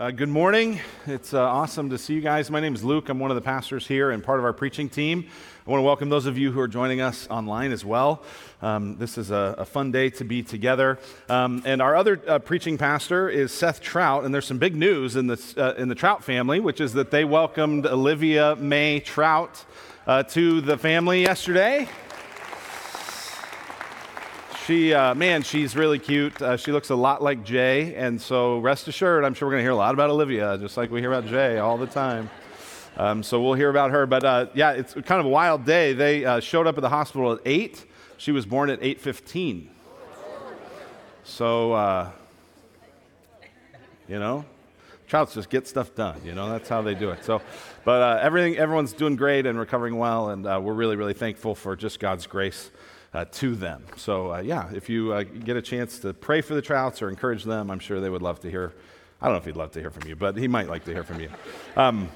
Uh, good morning. It's uh, awesome to see you guys. My name is Luke. I'm one of the pastors here and part of our preaching team. I want to welcome those of you who are joining us online as well. Um, this is a, a, fun day to be together. Um, and our other uh, preaching pastor is Seth Trout, and there's some big news in, this, uh, in the Trout family, which is that they welcomed Olivia May Trout uh, to the family yesterday. She, uh, man, she's really cute. Uh, she looks a lot like Jay, and so rest assured, I'm sure we're going to hear a lot about Olivia, just like we hear about Jay all the time. Um, so we'll hear about her. But uh, yeah, it's kind of a wild day. They uh, showed up at the hospital at eight. She was born at eight fifteen. So uh, you know, Trouts just get stuff done. You know, that's how they do it. So, but uh, everything, everyone's doing great and recovering well, and we're really, really thankful for just God's grace uh, to them. So, uh, yeah, if you uh, get a chance to pray for the Trouts or encourage them, I'm sure they would love to hear. I don't know if he'd love to hear from you, but he might like to hear from you. Um,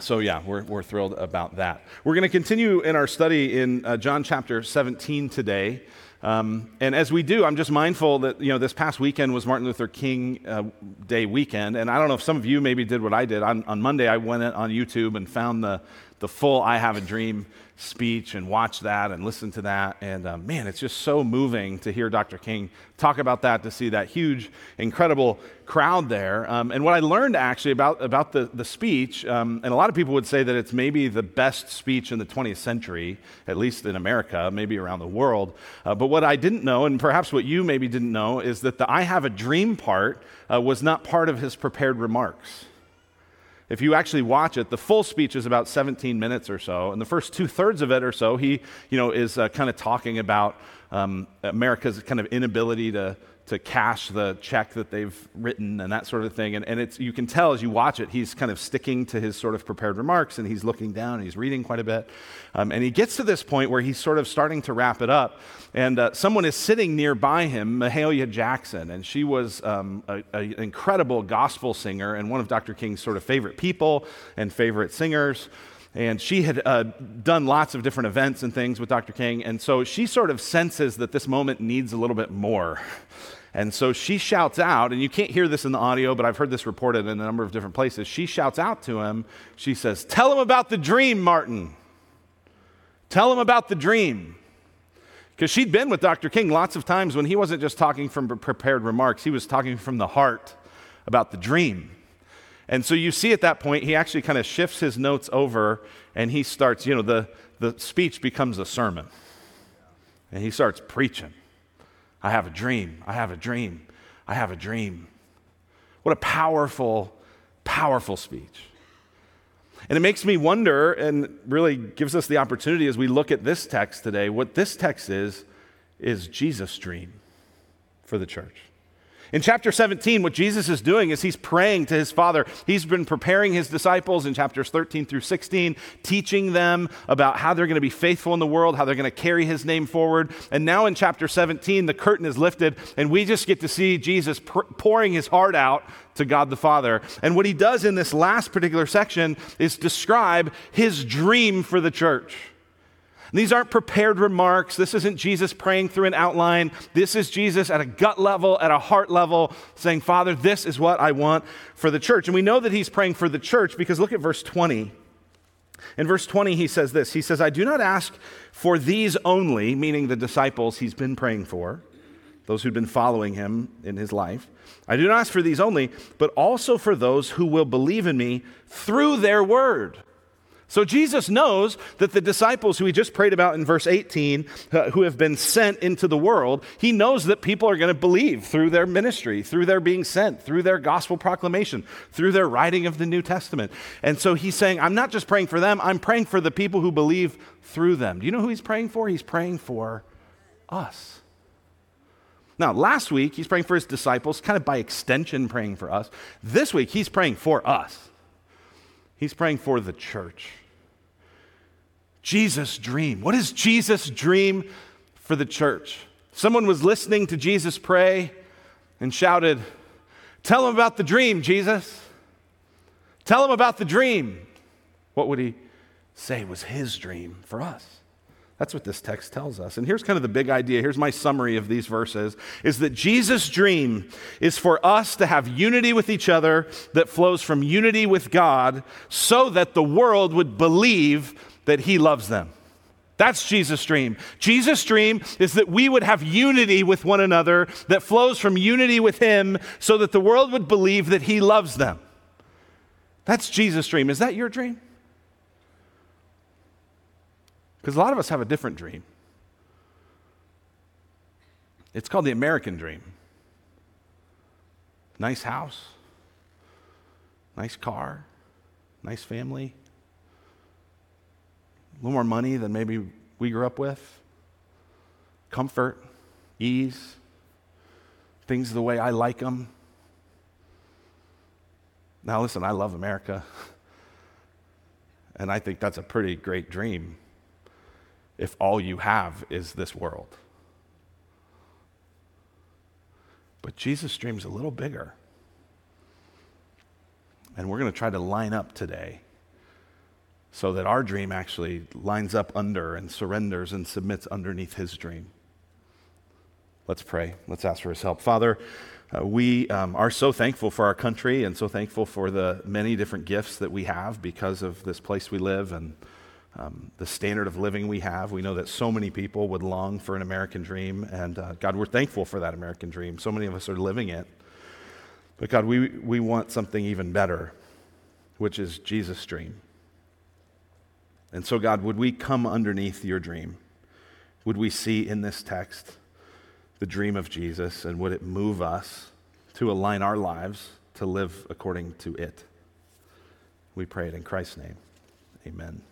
so, yeah, we're, we're thrilled about that. We're going to continue in our study in uh, John chapter 17 today. Um, and as we do, I'm just mindful that, you know, this past weekend was Martin Luther King uh, Day weekend. And I don't know if some of you maybe did what I did. On, on Monday, I went on YouTube and found the, the full I Have a Dream speech and watch that and listen to that. And uh, man, it's just so moving to hear Dr. King talk about that, to see that huge, incredible crowd there. Um, and what I learned actually about, about the, the speech, um, and a lot of people would say that it's maybe the best speech in the 20th century, at least in America, maybe around the world. Uh, but what I didn't know, and perhaps what you maybe didn't know, is that the I have a dream part uh, was not part of his prepared remarks. If you actually watch it, the full speech is about 17 minutes or so, and the first two thirds of it or so, he, you know, is uh, kind of talking about um, America's kind of inability to to cash the check that they've written and that sort of thing. And, and it's, you can tell as you watch it, he's kind of sticking to his sort of prepared remarks and he's looking down and he's reading quite a bit. Um, and he gets to this point where he's sort of starting to wrap it up. And uh, someone is sitting nearby him, Mahalia Jackson. And she was um, an incredible gospel singer and one of Dr. King's sort of favorite people and favorite singers. And she had uh, done lots of different events and things with Dr. King. And so she sort of senses that this moment needs a little bit more. And so she shouts out, and you can't hear this in the audio, but I've heard this reported in a number of different places. She shouts out to him, she says, Tell him about the dream, Martin. Tell him about the dream. Because she'd been with Dr. King lots of times when he wasn't just talking from prepared remarks, he was talking from the heart about the dream. And so you see at that point, he actually kind of shifts his notes over and he starts, you know, the, the speech becomes a sermon. And he starts preaching. I have a dream. I have a dream. I have a dream. What a powerful, powerful speech. And it makes me wonder and really gives us the opportunity as we look at this text today. What this text is, is Jesus' dream for the church. In chapter 17, what Jesus is doing is he's praying to his Father. He's been preparing his disciples in chapters 13 through 16, teaching them about how they're going to be faithful in the world, how they're going to carry his name forward. And now in chapter 17, the curtain is lifted, and we just get to see Jesus pouring his heart out to God the Father. And what he does in this last particular section is describe his dream for the church. These aren't prepared remarks. This isn't Jesus praying through an outline. This is Jesus at a gut level, at a heart level, saying, Father, this is what I want for the church. And we know that he's praying for the church because look at verse 20. In verse 20, he says this He says, I do not ask for these only, meaning the disciples he's been praying for, those who'd been following him in his life. I do not ask for these only, but also for those who will believe in me through their word. So Jesus knows that the disciples who he just prayed about in verse 18, uh, who have been sent into the world, he knows that people are going to believe through their ministry, through their being sent, through their gospel proclamation, through their writing of the New Testament. And so he's saying, I'm not just praying for them, I'm praying for the people who believe through them. Do you know who he's praying for? He's praying for us. Now, last week, he's praying for his disciples, kind of by extension, praying for us. This week, he's praying for us. He's praying for the church. Jesus' dream. What is Jesus' dream for the church? Someone was listening to Jesus pray and shouted, Tell him about the dream, Jesus. Tell him about the dream. What would he say was his dream for us? That's what this text tells us. And here's kind of the big idea. Here's my summary of these verses is that Jesus' dream is for us to have unity with each other that flows from unity with God so that the world would believe that he loves them. That's Jesus' dream. Jesus' dream is that we would have unity with one another that flows from unity with him so that the world would believe that he loves them. That's Jesus' dream. Is that your dream? Because a lot of us have a different dream. It's called the American dream. Nice house, nice car, nice family, a little more money than maybe we grew up with, comfort, ease, things the way I like them. Now, listen, I love America, and I think that's a pretty great dream if all you have is this world. But Jesus' dream's a little bigger. And we're going to try to line up today so that our dream actually lines up under and surrenders and submits underneath his dream. Let's pray. Let's ask for his help. Father, uh, we um, are so thankful for our country and so thankful for the many different gifts that we have because of this place we live and um, the standard of living we have. We know that so many people would long for an American dream, and uh, God, we're thankful for that American dream. So many of us are living it. But God, we, we want something even better, which is Jesus' dream. And so, God, would we come underneath your dream? Would we see in this text the dream of Jesus, and would it move us to align our lives to live according to it? We pray it in Christ's name. Amen.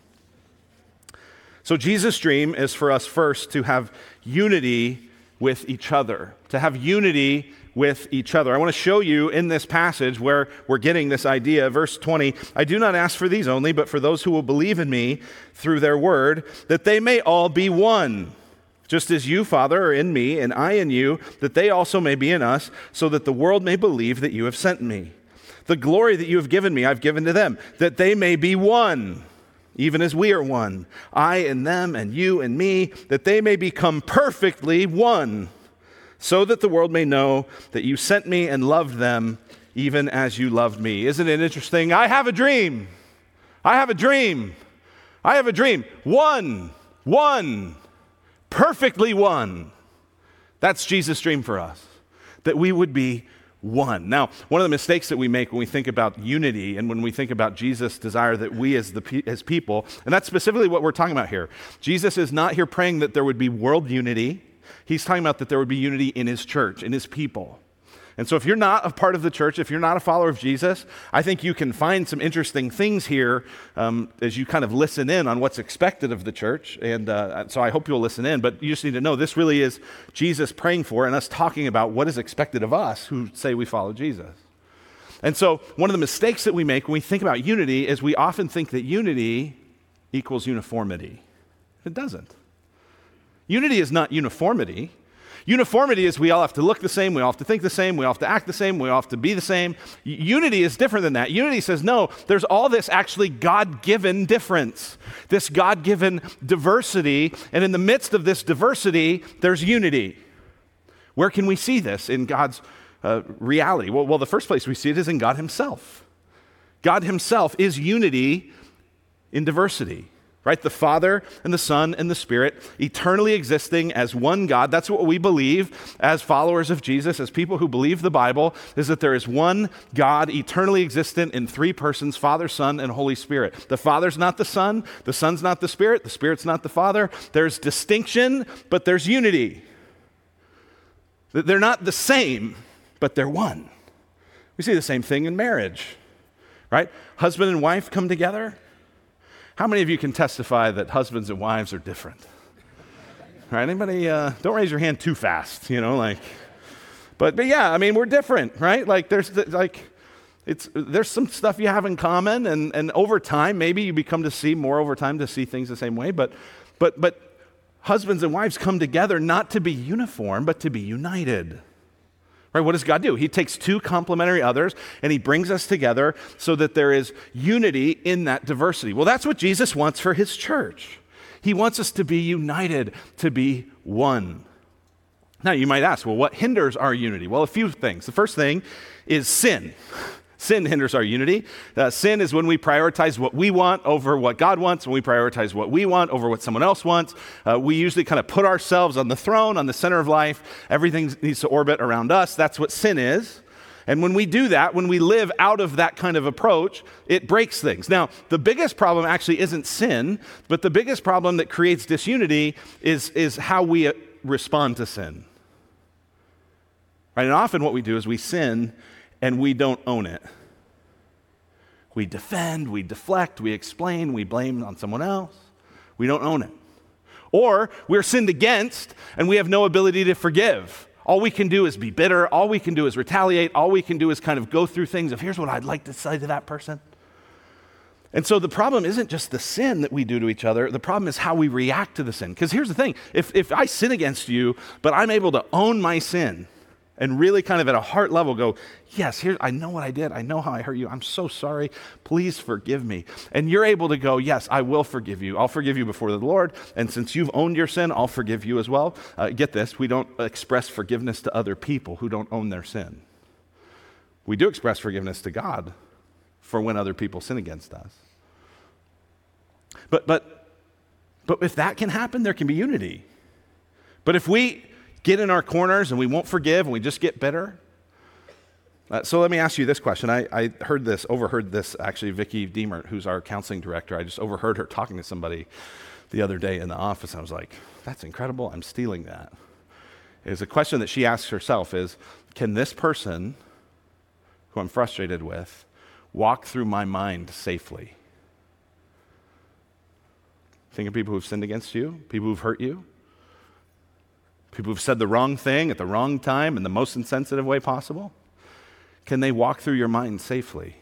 So, Jesus' dream is for us first to have unity with each other, to have unity with each other. I want to show you in this passage where we're getting this idea. Verse 20 I do not ask for these only, but for those who will believe in me through their word, that they may all be one. Just as you, Father, are in me, and I in you, that they also may be in us, so that the world may believe that you have sent me. The glory that you have given me, I've given to them, that they may be one even as we are one, I and them, and you and me, that they may become perfectly one, so that the world may know that you sent me and loved them, even as you loved me. Isn't it interesting? I have a dream. I have a dream. I have a dream. One, one, perfectly one. That's Jesus' dream for us, that we would be one. Now, one of the mistakes that we make when we think about unity and when we think about Jesus' desire that we as, the, as people, and that's specifically what we're talking about here. Jesus is not here praying that there would be world unity. He's talking about that there would be unity in his church, in his people. And so, if you're not a part of the church, if you're not a follower of Jesus, I think you can find some interesting things here um, as you kind of listen in on what's expected of the church. And uh, so, I hope you'll listen in. But you just need to know this really is Jesus praying for and us talking about what is expected of us who say we follow Jesus. And so, one of the mistakes that we make when we think about unity is we often think that unity equals uniformity. It doesn't. Unity is not uniformity. Uniformity is we all have to look the same, we all have to think the same, we all have to act the same, we all have to be the same. Unity is different than that. Unity says, no, there's all this actually God given difference, this God given diversity, and in the midst of this diversity, there's unity. Where can we see this in God's uh, reality? Well, well, the first place we see it is in God Himself. God Himself is unity in diversity right? The Father and the Son and the Spirit, eternally existing as one God. That's what we believe as followers of Jesus, as people who believe the Bible, is that there is one God, eternally existent in three persons Father, Son, and Holy Spirit. The Father's not the Son, the Son's not the Spirit, the Spirit's not the Father. There's distinction, but there's unity. They're not the same, but they're one. We see the same thing in marriage, right? Husband and wife come together how many of you can testify that husbands and wives are different? Right? Anybody? Uh, don't raise your hand too fast. You know, like. But but yeah, I mean, we're different, right? Like there's the, like. It's, there's some stuff you have in common, and, and over time, maybe you become to see more over time to see things the same way. But, but, but husbands and wives come together not to be uniform, but to be united. Right? What does God do? He takes two complementary others and he brings us together so that there is unity in that diversity. Well, that's what Jesus wants for his church. He wants us to be united, to be one. Now, you might ask, well, what hinders our unity? Well, a few things. The first thing is sin. Sin hinders our unity. Uh, sin is when we prioritize what we want over what God wants, when we prioritize what we want over what someone else wants. Uh, we usually kind of put ourselves on the throne, on the center of life. Everything needs to orbit around us. That's what sin is. And when we do that, when we live out of that kind of approach, it breaks things. Now, the biggest problem actually isn't sin, but the biggest problem that creates disunity is, is how we uh, respond to sin. Right? And often what we do is we sin and we don't own it. We defend, we deflect, we explain, we blame on someone else. We don't own it. Or we're sinned against and we have no ability to forgive. All we can do is be bitter. All we can do is retaliate. All we can do is kind of go through things of here's what I'd like to say to that person. And so the problem isn't just the sin that we do to each other, the problem is how we react to the sin. Because here's the thing if, if I sin against you, but I'm able to own my sin, and really kind of at a heart level go, Yes, here, I know what I did. I know how I hurt you. I'm so sorry. Please forgive me. And you're able to go, Yes, I will forgive you. I'll forgive you before the Lord. And since you've owned your sin, I'll forgive you as well. Uh, get this we don't express forgiveness to other people who don't own their sin. We do express forgiveness to God for when other people sin against us. But, but, but if that can happen, there can be unity. But if we get in our corners and we won't forgive and we just get bitter? Uh, so let me ask you this question. I, I, heard this, overheard this actually, Vicki Diemert, who's our counseling director. I just overheard her talking to somebody the other day in the office. I was like, that's incredible. I'm stealing that. Is a question that she asks herself is, can this person who I'm frustrated with walk through my mind safely? Think of people who've sinned against you, people who've hurt you. People who've said the wrong thing at the wrong time in the most insensitive way possible? Can they walk through your mind safely?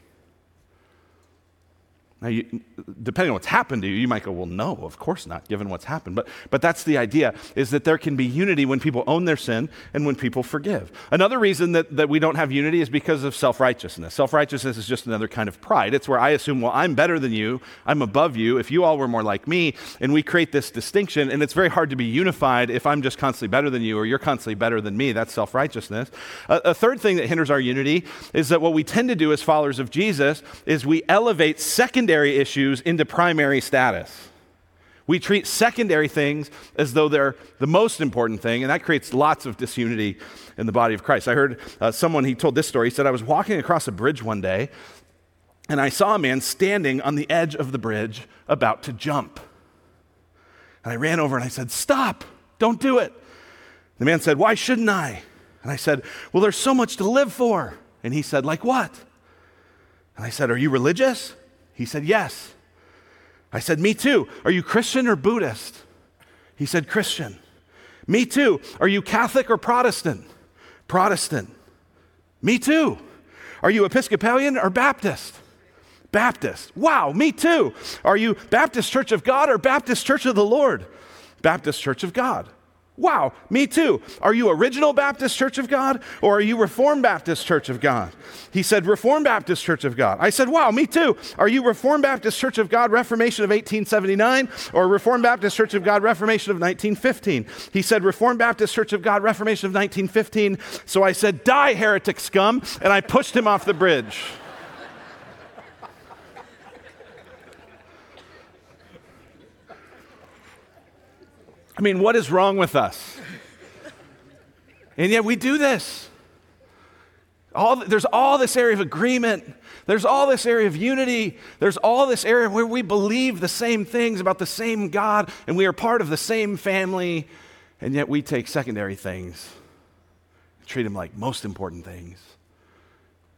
Now, you, depending on what's happened to you, you might go, well, no, of course not, given what's happened. But, but that's the idea, is that there can be unity when people own their sin and when people forgive. Another reason that, that we don't have unity is because of self righteousness. Self righteousness is just another kind of pride. It's where I assume, well, I'm better than you, I'm above you, if you all were more like me, and we create this distinction, and it's very hard to be unified if I'm just constantly better than you or you're constantly better than me. That's self righteousness. A, a third thing that hinders our unity is that what we tend to do as followers of Jesus is we elevate secondary secondary issues into primary status. We treat secondary things as though they're the most important thing, and that creates lots of disunity in the body of Christ. I heard uh, someone, he told this story. He said, I was walking across a bridge one day, and I saw a man standing on the edge of the bridge about to jump. And I ran over and I said, Stop, don't do it. The man said, Why shouldn't I? And I said, Well, there's so much to live for. And he said, Like what? And I said, Are you religious? He said, Yes. I said, Me too. Are you Christian or Buddhist? He said, Christian. Me too. Are you Catholic or Protestant? Protestant. Me too. Are you Episcopalian or Baptist? Baptist. Wow, me too. Are you Baptist Church of God or Baptist Church of the Lord? Baptist Church of God. Wow, me too. Are you Original Baptist Church of God or are you Reformed Baptist Church of God? He said, Reformed Baptist Church of God. I said, Wow, me too. Are you Reformed Baptist Church of God Reformation of 1879 or Reformed Baptist Church of God Reformation of 1915? He said, Reformed Baptist Church of God Reformation of 1915. So I said, Die, heretic scum, and I pushed him off the bridge. I mean, what is wrong with us? And yet we do this. All, there's all this area of agreement. There's all this area of unity. There's all this area where we believe the same things about the same God and we are part of the same family. And yet we take secondary things, treat them like most important things,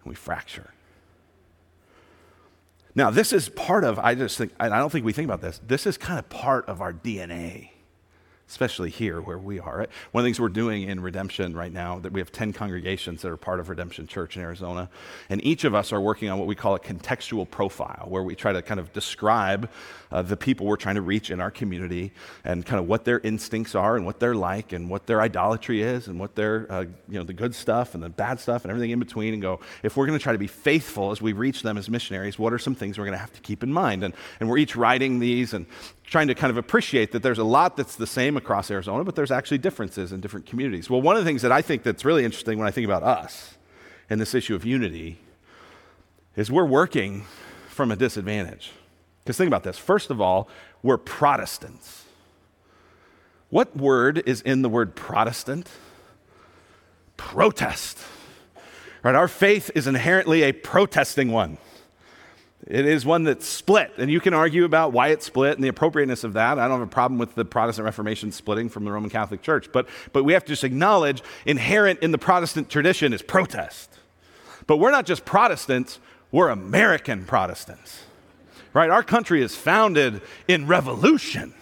and we fracture. Now, this is part of, I just think, and I don't think we think about this, this is kind of part of our DNA especially here where we are. Right? One of the things we're doing in Redemption right now, that we have 10 congregations that are part of Redemption Church in Arizona, and each of us are working on what we call a contextual profile, where we try to kind of describe uh, the people we're trying to reach in our community and kind of what their instincts are and what they're like and what their idolatry is and what their, uh, you know, the good stuff and the bad stuff and everything in between and go, if we're going to try to be faithful as we reach them as missionaries, what are some things we're going to have to keep in mind? And, and we're each writing these and trying to kind of appreciate that there's a lot that's the same across Arizona, but there's actually differences in different communities. Well, one of the things that I think that's really interesting when I think about us and this issue of unity is we're working from a disadvantage. Because think about this. First of all, we're Protestants. What word is in the word Protestant? Protest. Right? Our faith is inherently a protesting one. It is one that's split, and you can argue about why it's split and the appropriateness of that. I don't have a problem with the Protestant Reformation splitting from the Roman Catholic Church, but, but we have to just acknowledge inherent in the Protestant tradition is protest. But we're not just Protestants, we're American Protestants. Right? Our country is founded in revolution.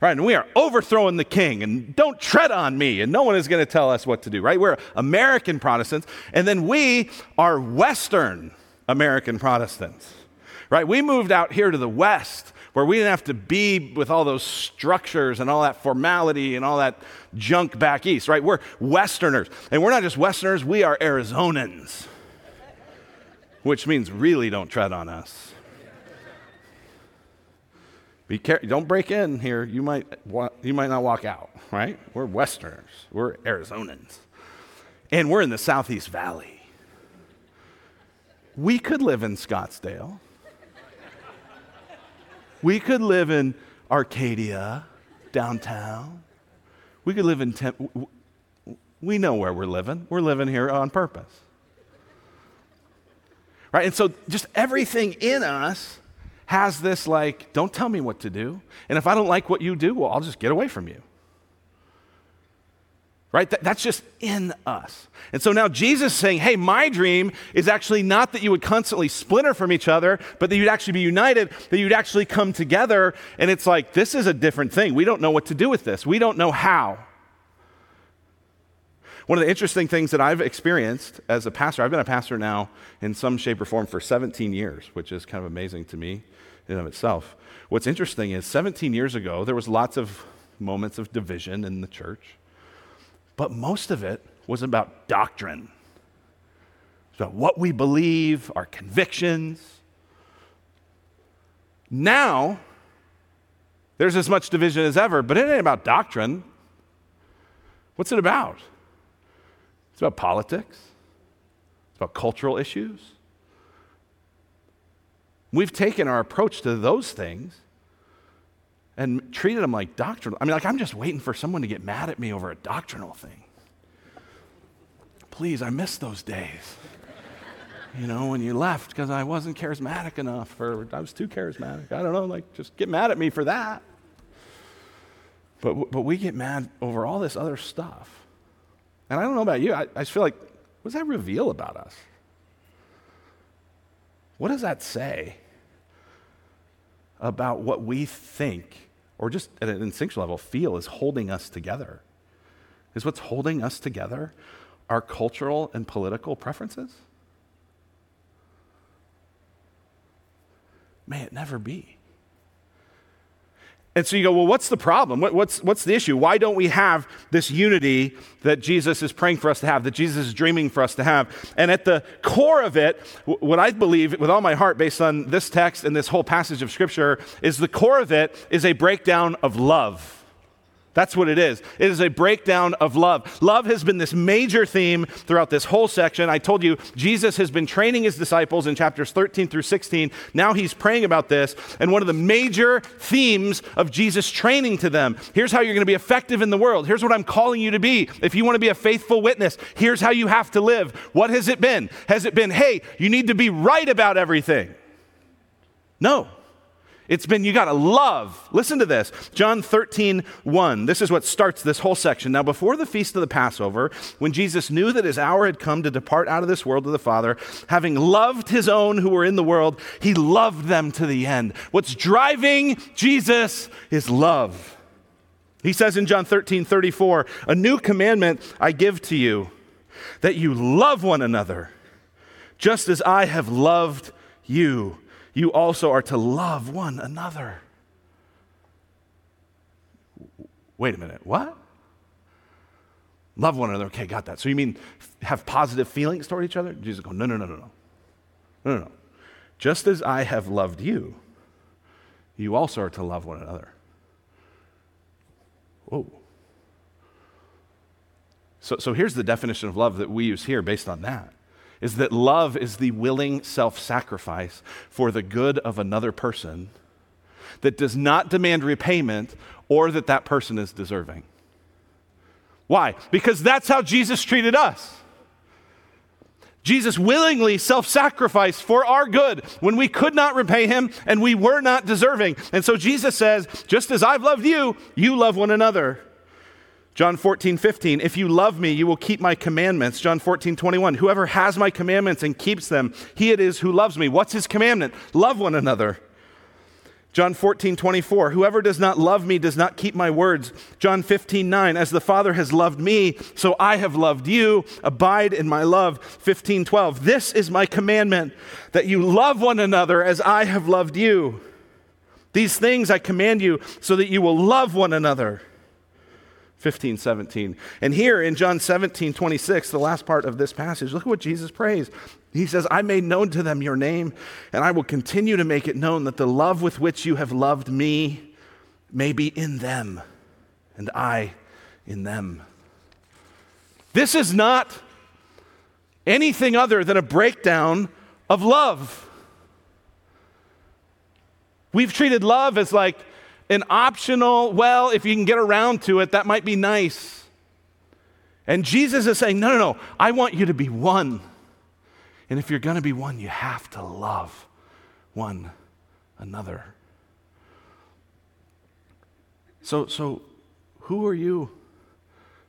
Right? And we are overthrowing the king and don't tread on me and no one is going to tell us what to do. Right? We're American Protestants and then we are Western American Protestants right? We moved out here to the West where we didn't have to be with all those structures and all that formality and all that junk back east, right? We're Westerners. And we're not just Westerners, we are Arizonans, which means really don't tread on us. Be careful. Don't break in here. You might, you might not walk out, right? We're Westerners. We're Arizonans. And we're in the Southeast Valley. We could live in Scottsdale. We could live in Arcadia, downtown. We could live in, Tem- we know where we're living. We're living here on purpose. Right? And so just everything in us has this like, don't tell me what to do. And if I don't like what you do, well, I'll just get away from you right? That, that's just in us. And so now Jesus is saying, hey, my dream is actually not that you would constantly splinter from each other, but that you'd actually be united, that you'd actually come together. And it's like, this is a different thing. We don't know what to do with this, we don't know how. One of the interesting things that I've experienced as a pastor, I've been a pastor now in some shape or form for 17 years, which is kind of amazing to me in and of itself. What's interesting is 17 years ago, there was lots of moments of division in the church. But most of it was about doctrine. It's about what we believe, our convictions. Now, there's as much division as ever, but it ain't about doctrine. What's it about? It's about politics, it's about cultural issues. We've taken our approach to those things and treated them like doctrinal. I mean, like, I'm just waiting for someone to get mad at me over a doctrinal thing. Please, I miss those days. You know, when you left because I wasn't charismatic enough or I was too charismatic. I don't know, like, just get mad at me for that. But, but we get mad over all this other stuff. And I don't know about you, I, I just feel like, what does that reveal about us? What does that say about what we think or just at an instinctual level feel is holding us together? Is what's holding us together our cultural and political preferences? May it never be. And so you go, well, what's the problem? What, what's, what's the issue? Why don't we have this unity that Jesus is praying for us to have, that Jesus is dreaming for us to have? And at the core of it, what I believe with all my heart, based on this text and this whole passage of Scripture, is the core of it is a breakdown of love. That's what it is. It is a breakdown of love. Love has been this major theme throughout this whole section. I told you Jesus has been training his disciples in chapters 13 through 16. Now he's praying about this. And one of the major themes of Jesus training to them here's how you're going to be effective in the world. Here's what I'm calling you to be. If you want to be a faithful witness, here's how you have to live. What has it been? Has it been, hey, you need to be right about everything? No. It's been, you got to love. Listen to this. John 13, 1. This is what starts this whole section. Now, before the feast of the Passover, when Jesus knew that his hour had come to depart out of this world to the Father, having loved his own who were in the world, he loved them to the end. What's driving Jesus is love. He says in John 13, 34, A new commandment I give to you, that you love one another, just as I have loved you you also are to love one another. Wait a minute, what? Love one another. Okay, got that. So you mean have positive feelings toward each other? Jesus go, no, no, no, no, no. No, no, no. Just as I have loved you, you also are to love one another. Whoa. So, so here's the definition of love that we use here based on that is that love is the willing self sacrifice for the good of another person that does not demand repayment or that that person is deserving. Why? Because that's how Jesus treated us. Jesus willingly self sacrificed for our good when we could not repay him and we were not deserving. And so Jesus says, just as I've loved you, you love one another. John 14, 15, if you love me, you will keep my commandments. John 14, 21, whoever has my commandments and keeps them, he it is who loves me. What's his commandment? Love one another. John 14, 24, whoever does not love me does not keep my words. John 15, 9, as the Father has loved me, so I have loved you. Abide in my love. 15, 12, this is my commandment, that you love one another as I have loved you. These things I command you so that you will love one another. 15, 17. And here in John 17, 26, the last part of this passage, look at what Jesus prays. He says, I made known to them your name, and I will continue to make it known that the love with which you have loved me may be in them, and I in them. This is not anything other than a breakdown of love. We've treated love as like an optional, well, if you can get around to it, that might be nice. And Jesus is saying, no, no, no, I want you to be one. And if you're going to be one, you have to love one another. So, so who are you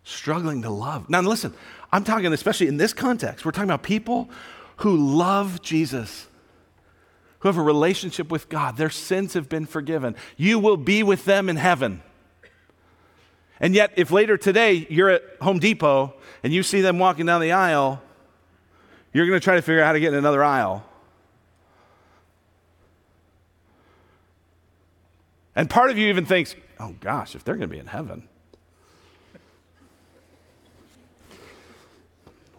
struggling to love? Now, listen, I'm talking, especially in this context, we're talking about people who love Jesus who have a relationship with God. Their sins have been forgiven. You will be with them in heaven. And yet, if later today you're at Home Depot and you see them walking down the aisle, you're going to try to figure out how to get in another aisle. And part of you even thinks, oh gosh, if they're going to be in heaven.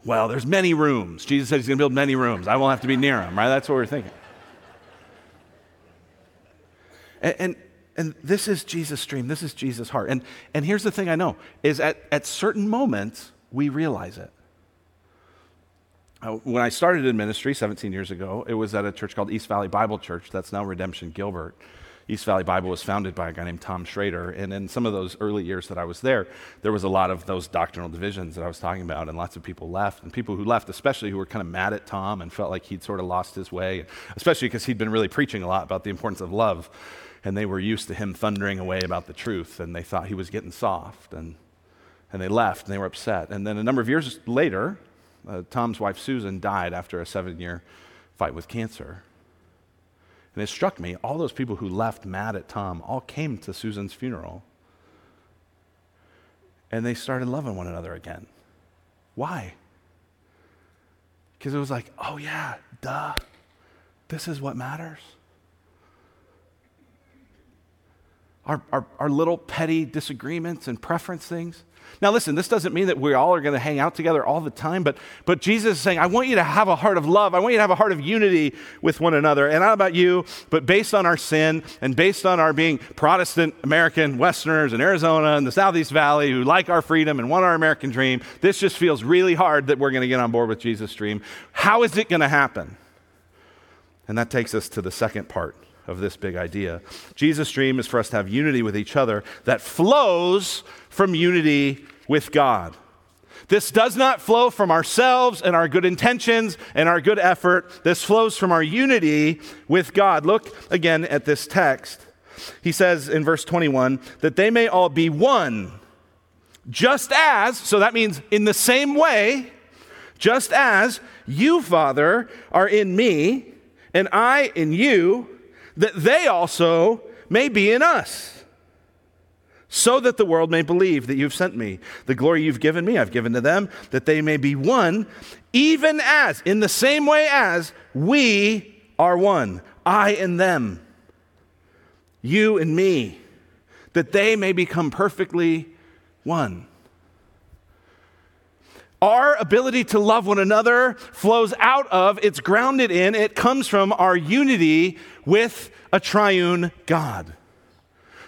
Well, there's many rooms. Jesus said he's going to build many rooms. I won't have to be near them, right? That's what we're thinking. And, and, and this is Jesus' dream. This is Jesus' heart. And, and here's the thing I know is at, at certain moments, we realize it. Uh, when I started in ministry 17 years ago, it was at a church called East Valley Bible Church. That's now Redemption Gilbert. East Valley Bible was founded by a guy named Tom Shrader. And in some of those early years that I was there, there was a lot of those doctrinal divisions that I was talking about, and lots of people left. And people who left, especially who were kind of mad at Tom and felt like he'd sort of lost his way, especially because he'd been really preaching a lot about the importance of love and they were used to him thundering away about the truth, and they thought he was getting soft, and, and they left, and they were upset. And then a number of years later, uh, Tom's wife Susan died after a seven year fight with cancer. And it struck me, all those people who left mad at Tom all came to Susan's funeral. And they started loving one another again. Why? Because it was like, oh yeah, duh, this is what matters. Our, our, our little petty disagreements and preference things. Now, listen, this doesn't mean that we all are going to hang out together all the time, but, but Jesus is saying, I want you to have a heart of love. I want you to have a heart of unity with one another. And not about you, but based on our sin and based on our being Protestant American Westerners in Arizona and the Southeast Valley who like our freedom and want our American dream, this just feels really hard that we're going to get on board with Jesus' dream. How is it going to happen? And that takes us to the second part of this big idea. Jesus' dream is for us to have unity with each other that flows from unity with God. This does not flow from ourselves and our good intentions and our good effort. This flows from our unity with God. Look again at this text. He says in verse 21 that they may all be one, just as, so that means in the same way, just as you, Father, are in me and I in you that they also may be in us, so that the world may believe that you've sent me. The glory you've given me, I've given to them, that they may be one, even as, in the same way as we are one, I and them, you and me, that they may become perfectly one. Our ability to love one another flows out of, it's grounded in, it comes from our unity with a triune God.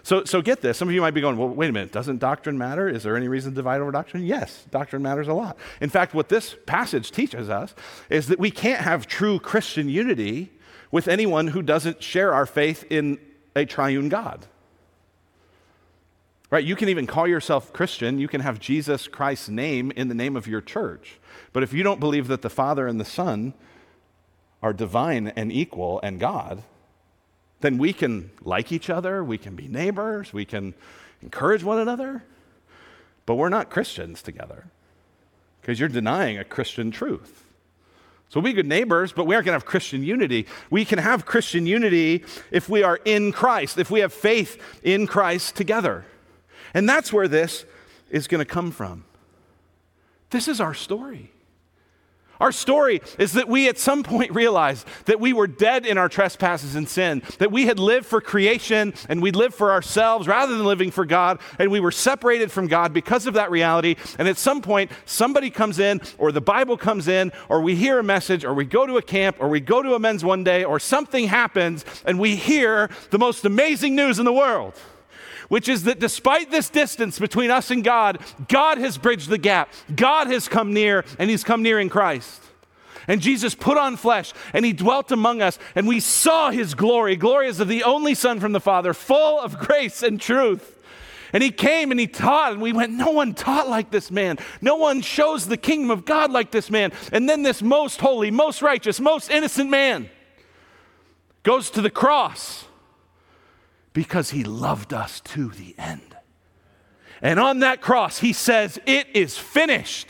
So, so get this. Some of you might be going, well, wait a minute. Doesn't doctrine matter? Is there any reason to divide over doctrine? Yes, doctrine matters a lot. In fact, what this passage teaches us is that we can't have true Christian unity with anyone who doesn't share our faith in a triune God. Right? You can even call yourself Christian. You can have Jesus Christ's name in the name of your church. But if you don't believe that the Father and the Son are divine and equal and God, then we can like each other, we can be neighbors, we can encourage one another, but we're not Christians together because you're denying a Christian truth. So be good neighbors, but we aren't going to have Christian unity. We can have Christian unity if we are in Christ, if we have faith in Christ together. And that's where this is going to come from. This is our story. Our story is that we at some point realized that we were dead in our trespasses and sin, that we had lived for creation and we lived for ourselves rather than living for God, and we were separated from God because of that reality. And at some point, somebody comes in, or the Bible comes in, or we hear a message, or we go to a camp, or we go to a men's one day, or something happens, and we hear the most amazing news in the world which is that despite this distance between us and God, God has bridged the gap. God has come near, and He's come near in Christ. And Jesus put on flesh and he dwelt among us, and we saw his glory, glory as of the only Son from the Father, full of grace and truth. And he came and he taught, and we went, No one taught like this man. No one shows the kingdom of God like this man. And then this most holy, most righteous, most innocent man goes to the cross because he loved us to the end. And on that cross, he says, It is finished.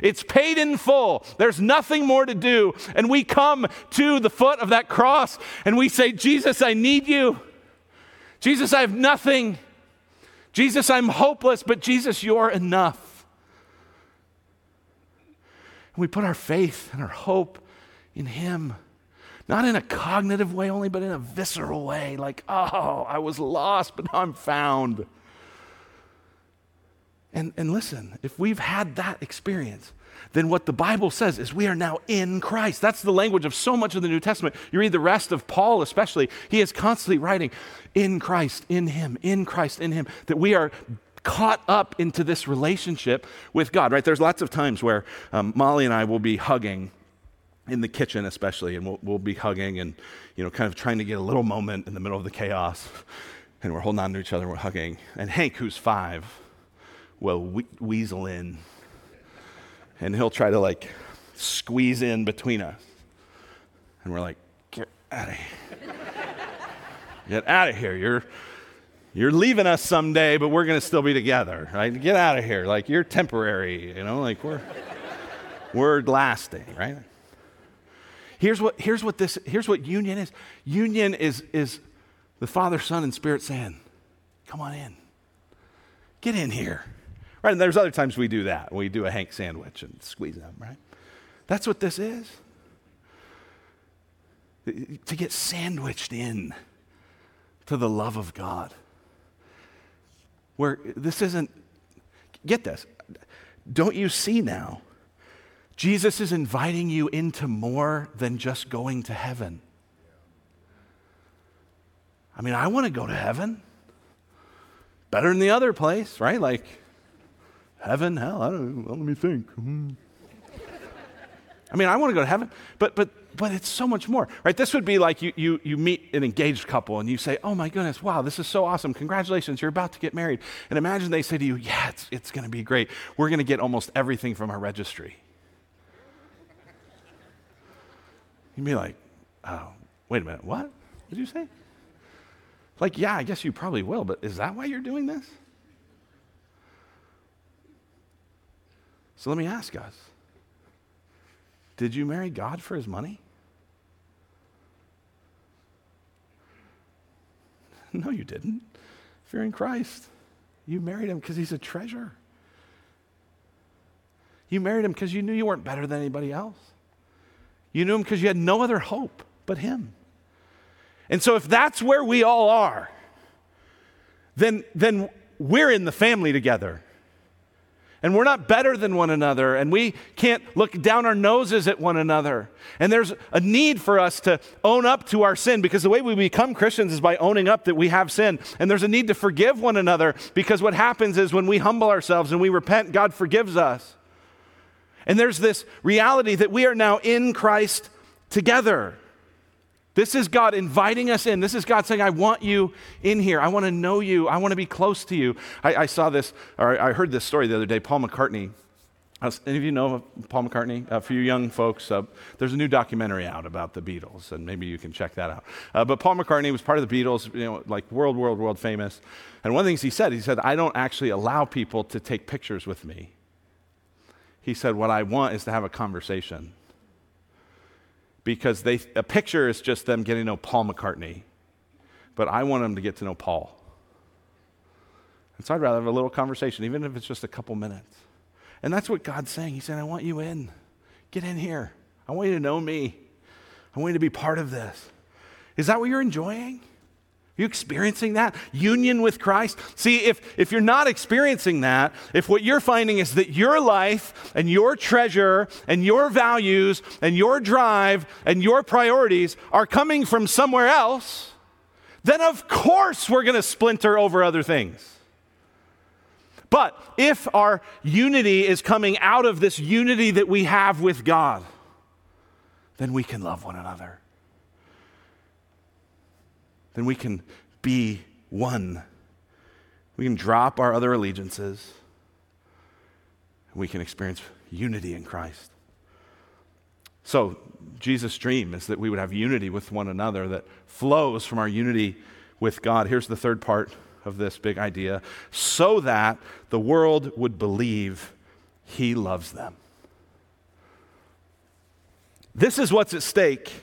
It's paid in full. There's nothing more to do. And we come to the foot of that cross and we say, Jesus, I need you. Jesus, I have nothing. Jesus, I'm hopeless, but Jesus, you're enough. And we put our faith and our hope in Him. Not in a cognitive way only, but in a visceral way. Like, oh, I was lost, but now I'm found. And, and listen, if we've had that experience, then what the Bible says is we are now in Christ. That's the language of so much of the New Testament. You read the rest of Paul, especially, he is constantly writing, in Christ, in Him, in Christ, in Him, that we are caught up into this relationship with God, right? There's lots of times where um, Molly and I will be hugging in the kitchen especially and we'll, we'll, be hugging and you know kind of trying to get a little moment in the middle of the chaos. And we're holding on to each other and we're hugging. And hank who's five will we- weasel in. And he'll try to like squeeze in between us. And we're like get out of here. Get out of here. You're you're leaving us someday but we're going to still be together right? Get out of here. Like you're temporary you know? Like we're we're lasting right Here's what, here's what this, here's what union is. Union is, is the Father, Son, and Spirit saying, come on in. Get in here. Right? And there's other times we do that. We do a Hank sandwich and squeeze them, right? That's what this is. To get sandwiched in to the love of God. Where this isn't, get this, don't you see now Jesus is inviting you into more than just going to heaven. I mean, I want to go to heaven. Better than the other place, right? Like heaven, hell, I don't know. Well, let me think. Hmm. I mean, I want to go to heaven, but but but it's so much more, right? This would be like you, you, you meet an engaged couple and you say, Oh my goodness, wow, this is so awesome. Congratulations, you're about to get married. And imagine they say to you, Yeah, it's, it's going to be great. We're going to get almost everything from our registry. You'd be like, oh, wait a minute, what did you say? Like, yeah, I guess you probably will, but is that why you're doing this? So let me ask us Did you marry God for his money? No, you didn't. In Christ, you married him because he's a treasure. You married him because you knew you weren't better than anybody else. You knew him because you had no other hope but him. And so, if that's where we all are, then, then we're in the family together. And we're not better than one another, and we can't look down our noses at one another. And there's a need for us to own up to our sin because the way we become Christians is by owning up that we have sin. And there's a need to forgive one another because what happens is when we humble ourselves and we repent, God forgives us. And there's this reality that we are now in Christ together. This is God inviting us in. This is God saying, I want you in here. I want to know you. I want to be close to you. I, I saw this, or I heard this story the other day. Paul McCartney. Any of you know Paul McCartney? Uh, for you young folks, uh, there's a new documentary out about the Beatles, and maybe you can check that out. Uh, but Paul McCartney was part of the Beatles, you know, like world, world, world famous. And one of the things he said, he said, I don't actually allow people to take pictures with me. He said, What I want is to have a conversation because they, a picture is just them getting to know Paul McCartney, but I want them to get to know Paul. And so I'd rather have a little conversation, even if it's just a couple minutes. And that's what God's saying. He's saying, I want you in. Get in here. I want you to know me. I want you to be part of this. Is that what you're enjoying? You experiencing that? Union with Christ? See, if, if you're not experiencing that, if what you're finding is that your life and your treasure and your values and your drive and your priorities are coming from somewhere else, then of course we're going to splinter over other things. But if our unity is coming out of this unity that we have with God, then we can love one another then we can be one. We can drop our other allegiances. We can experience unity in Christ. So, Jesus' dream is that we would have unity with one another that flows from our unity with God. Here's the third part of this big idea so that the world would believe He loves them. This is what's at stake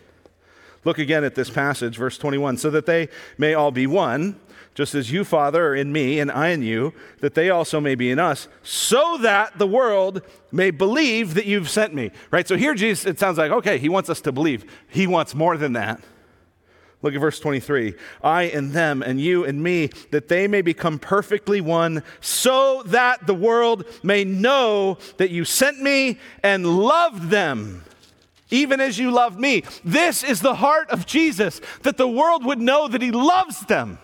Look again at this passage, verse 21. So that they may all be one, just as you, Father, are in me and I in you, that they also may be in us, so that the world may believe that you've sent me. Right? So here, Jesus, it sounds like, okay, he wants us to believe. He wants more than that. Look at verse 23. I and them, and you and me, that they may become perfectly one, so that the world may know that you sent me and loved them even as you love me. This is the heart of Jesus, that the world would know that he loves them.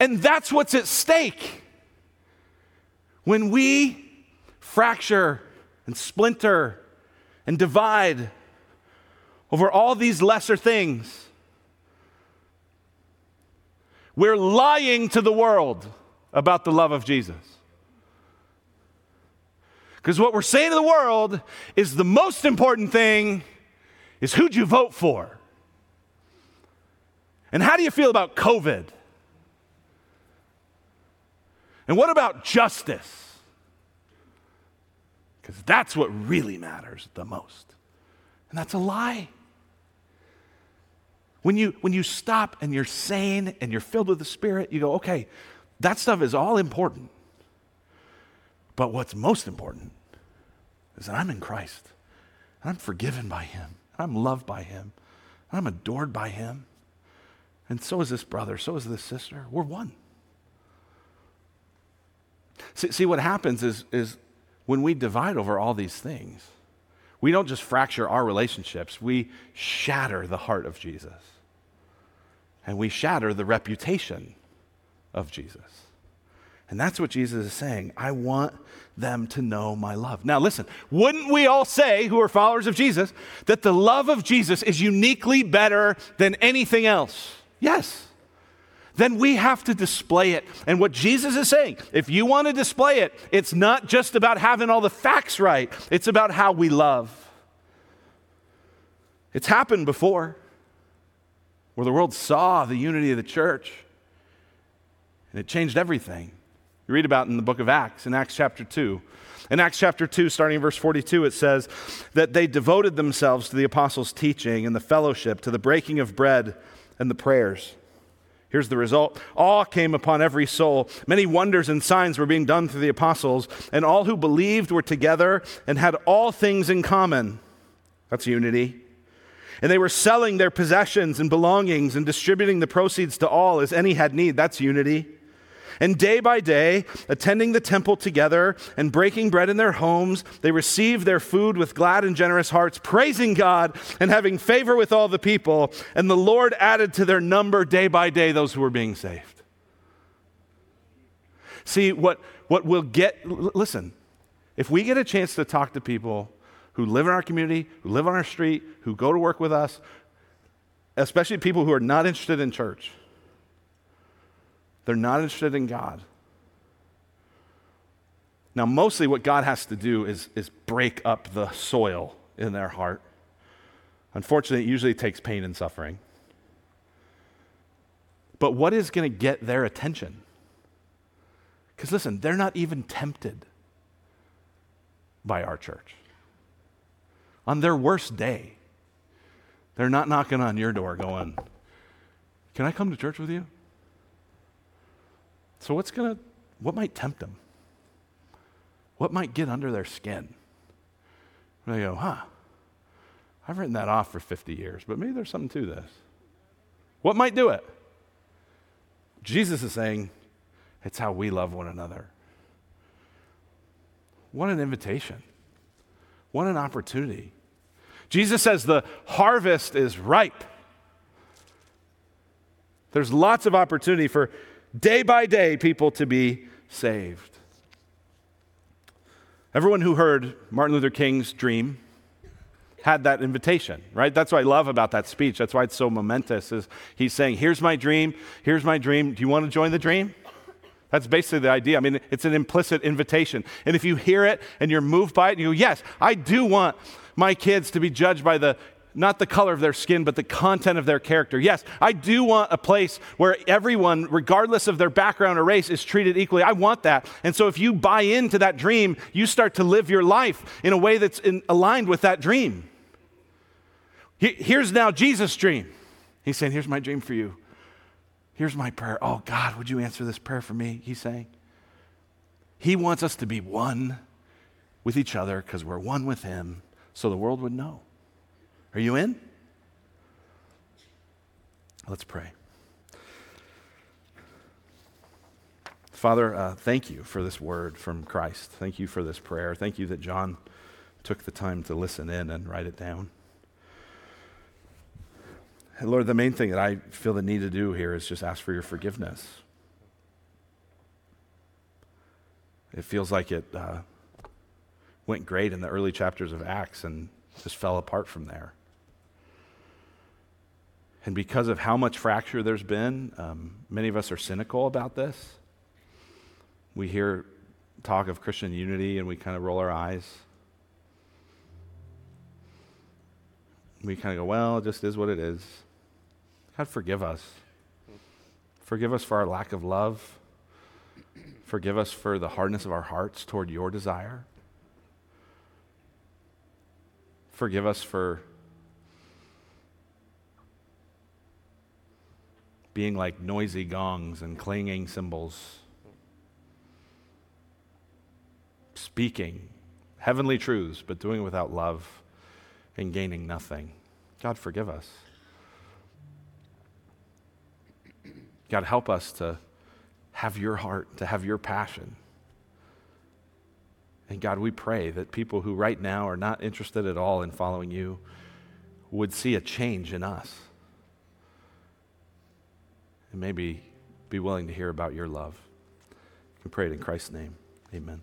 And that's what's at stake. When we fracture and splinter and divide over all these lesser things, we're lying to the world about the love of Jesus. Because what we're saying to the world is the most important thing is who'd you vote for? And how do you feel about COVID? And what about justice? Because that's what really matters the most. And that's a lie. When you, when you stop and you're sane and you're filled with the Spirit, you go, okay, that stuff is all important. But what's most important is that I'm in Christ. I'm forgiven by Him. I'm loved by Him. I'm adored by Him. And so is this brother. So is this sister. We're one. See, see what happens is, is when we divide over all these things, we don't just fracture our relationships, we shatter the heart of Jesus. And we shatter the reputation of Jesus. And that's what Jesus is saying. I want them to know my love. Now, listen, wouldn't we all say, who are followers of Jesus, that the love of Jesus is uniquely better than anything else? Yes. Then we have to display it. And what Jesus is saying, if you want to display it, it's not just about having all the facts right, it's about how we love. It's happened before where the world saw the unity of the church and it changed everything. You read about in the book of Acts, in Acts chapter 2. In Acts chapter 2, starting in verse 42, it says that they devoted themselves to the apostles' teaching and the fellowship, to the breaking of bread and the prayers. Here's the result awe came upon every soul. Many wonders and signs were being done through the apostles, and all who believed were together and had all things in common. That's unity. And they were selling their possessions and belongings and distributing the proceeds to all as any had need. That's unity. And day by day, attending the temple together and breaking bread in their homes, they received their food with glad and generous hearts, praising God and having favor with all the people. And the Lord added to their number day by day those who were being saved. See, what, what we'll get, listen, if we get a chance to talk to people who live in our community, who live on our street, who go to work with us, especially people who are not interested in church, they're not interested in God. Now, mostly what God has to do is, is break up the soil in their heart. Unfortunately, it usually takes pain and suffering. But what is going to get their attention? Because listen, they're not even tempted by our church. On their worst day, they're not knocking on your door going, Can I come to church with you? So, what's going to, what might tempt them? What might get under their skin? And they go, huh, I've written that off for 50 years, but maybe there's something to this. What might do it? Jesus is saying, it's how we love one another. What an invitation. What an opportunity. Jesus says the harvest is ripe. There's lots of opportunity for day by day people to be saved. Everyone who heard Martin Luther King's dream had that invitation, right? That's what I love about that speech. That's why it's so momentous is he's saying, "Here's my dream. Here's my dream. Do you want to join the dream?" That's basically the idea. I mean, it's an implicit invitation. And if you hear it and you're moved by it, you go, Yes, I do want my kids to be judged by the not the color of their skin, but the content of their character. Yes, I do want a place where everyone, regardless of their background or race, is treated equally. I want that. And so if you buy into that dream, you start to live your life in a way that's in, aligned with that dream. Here's now Jesus' dream. He's saying, Here's my dream for you. Here's my prayer. Oh, God, would you answer this prayer for me? He's saying. He wants us to be one with each other because we're one with Him so the world would know. Are you in? Let's pray. Father, uh, thank you for this word from Christ. Thank you for this prayer. Thank you that John took the time to listen in and write it down. And Lord, the main thing that I feel the need to do here is just ask for your forgiveness. It feels like it uh, went great in the early chapters of Acts and just fell apart from there. And because of how much fracture there's been, um, many of us are cynical about this. We hear talk of Christian unity and we kind of roll our eyes. We kind of go, well, it just is what it is. God, forgive us. Forgive us for our lack of love. Forgive us for the hardness of our hearts toward your desire. Forgive us for being like noisy gongs and clanging cymbals, speaking heavenly truths, but doing it without love and gaining nothing. God, forgive us. God, help us to have your heart, to have your passion. And God, we pray that people who right now are not interested at all in following you would see a change in us. And maybe be willing to hear about your love. We pray it in Christ's name. Amen.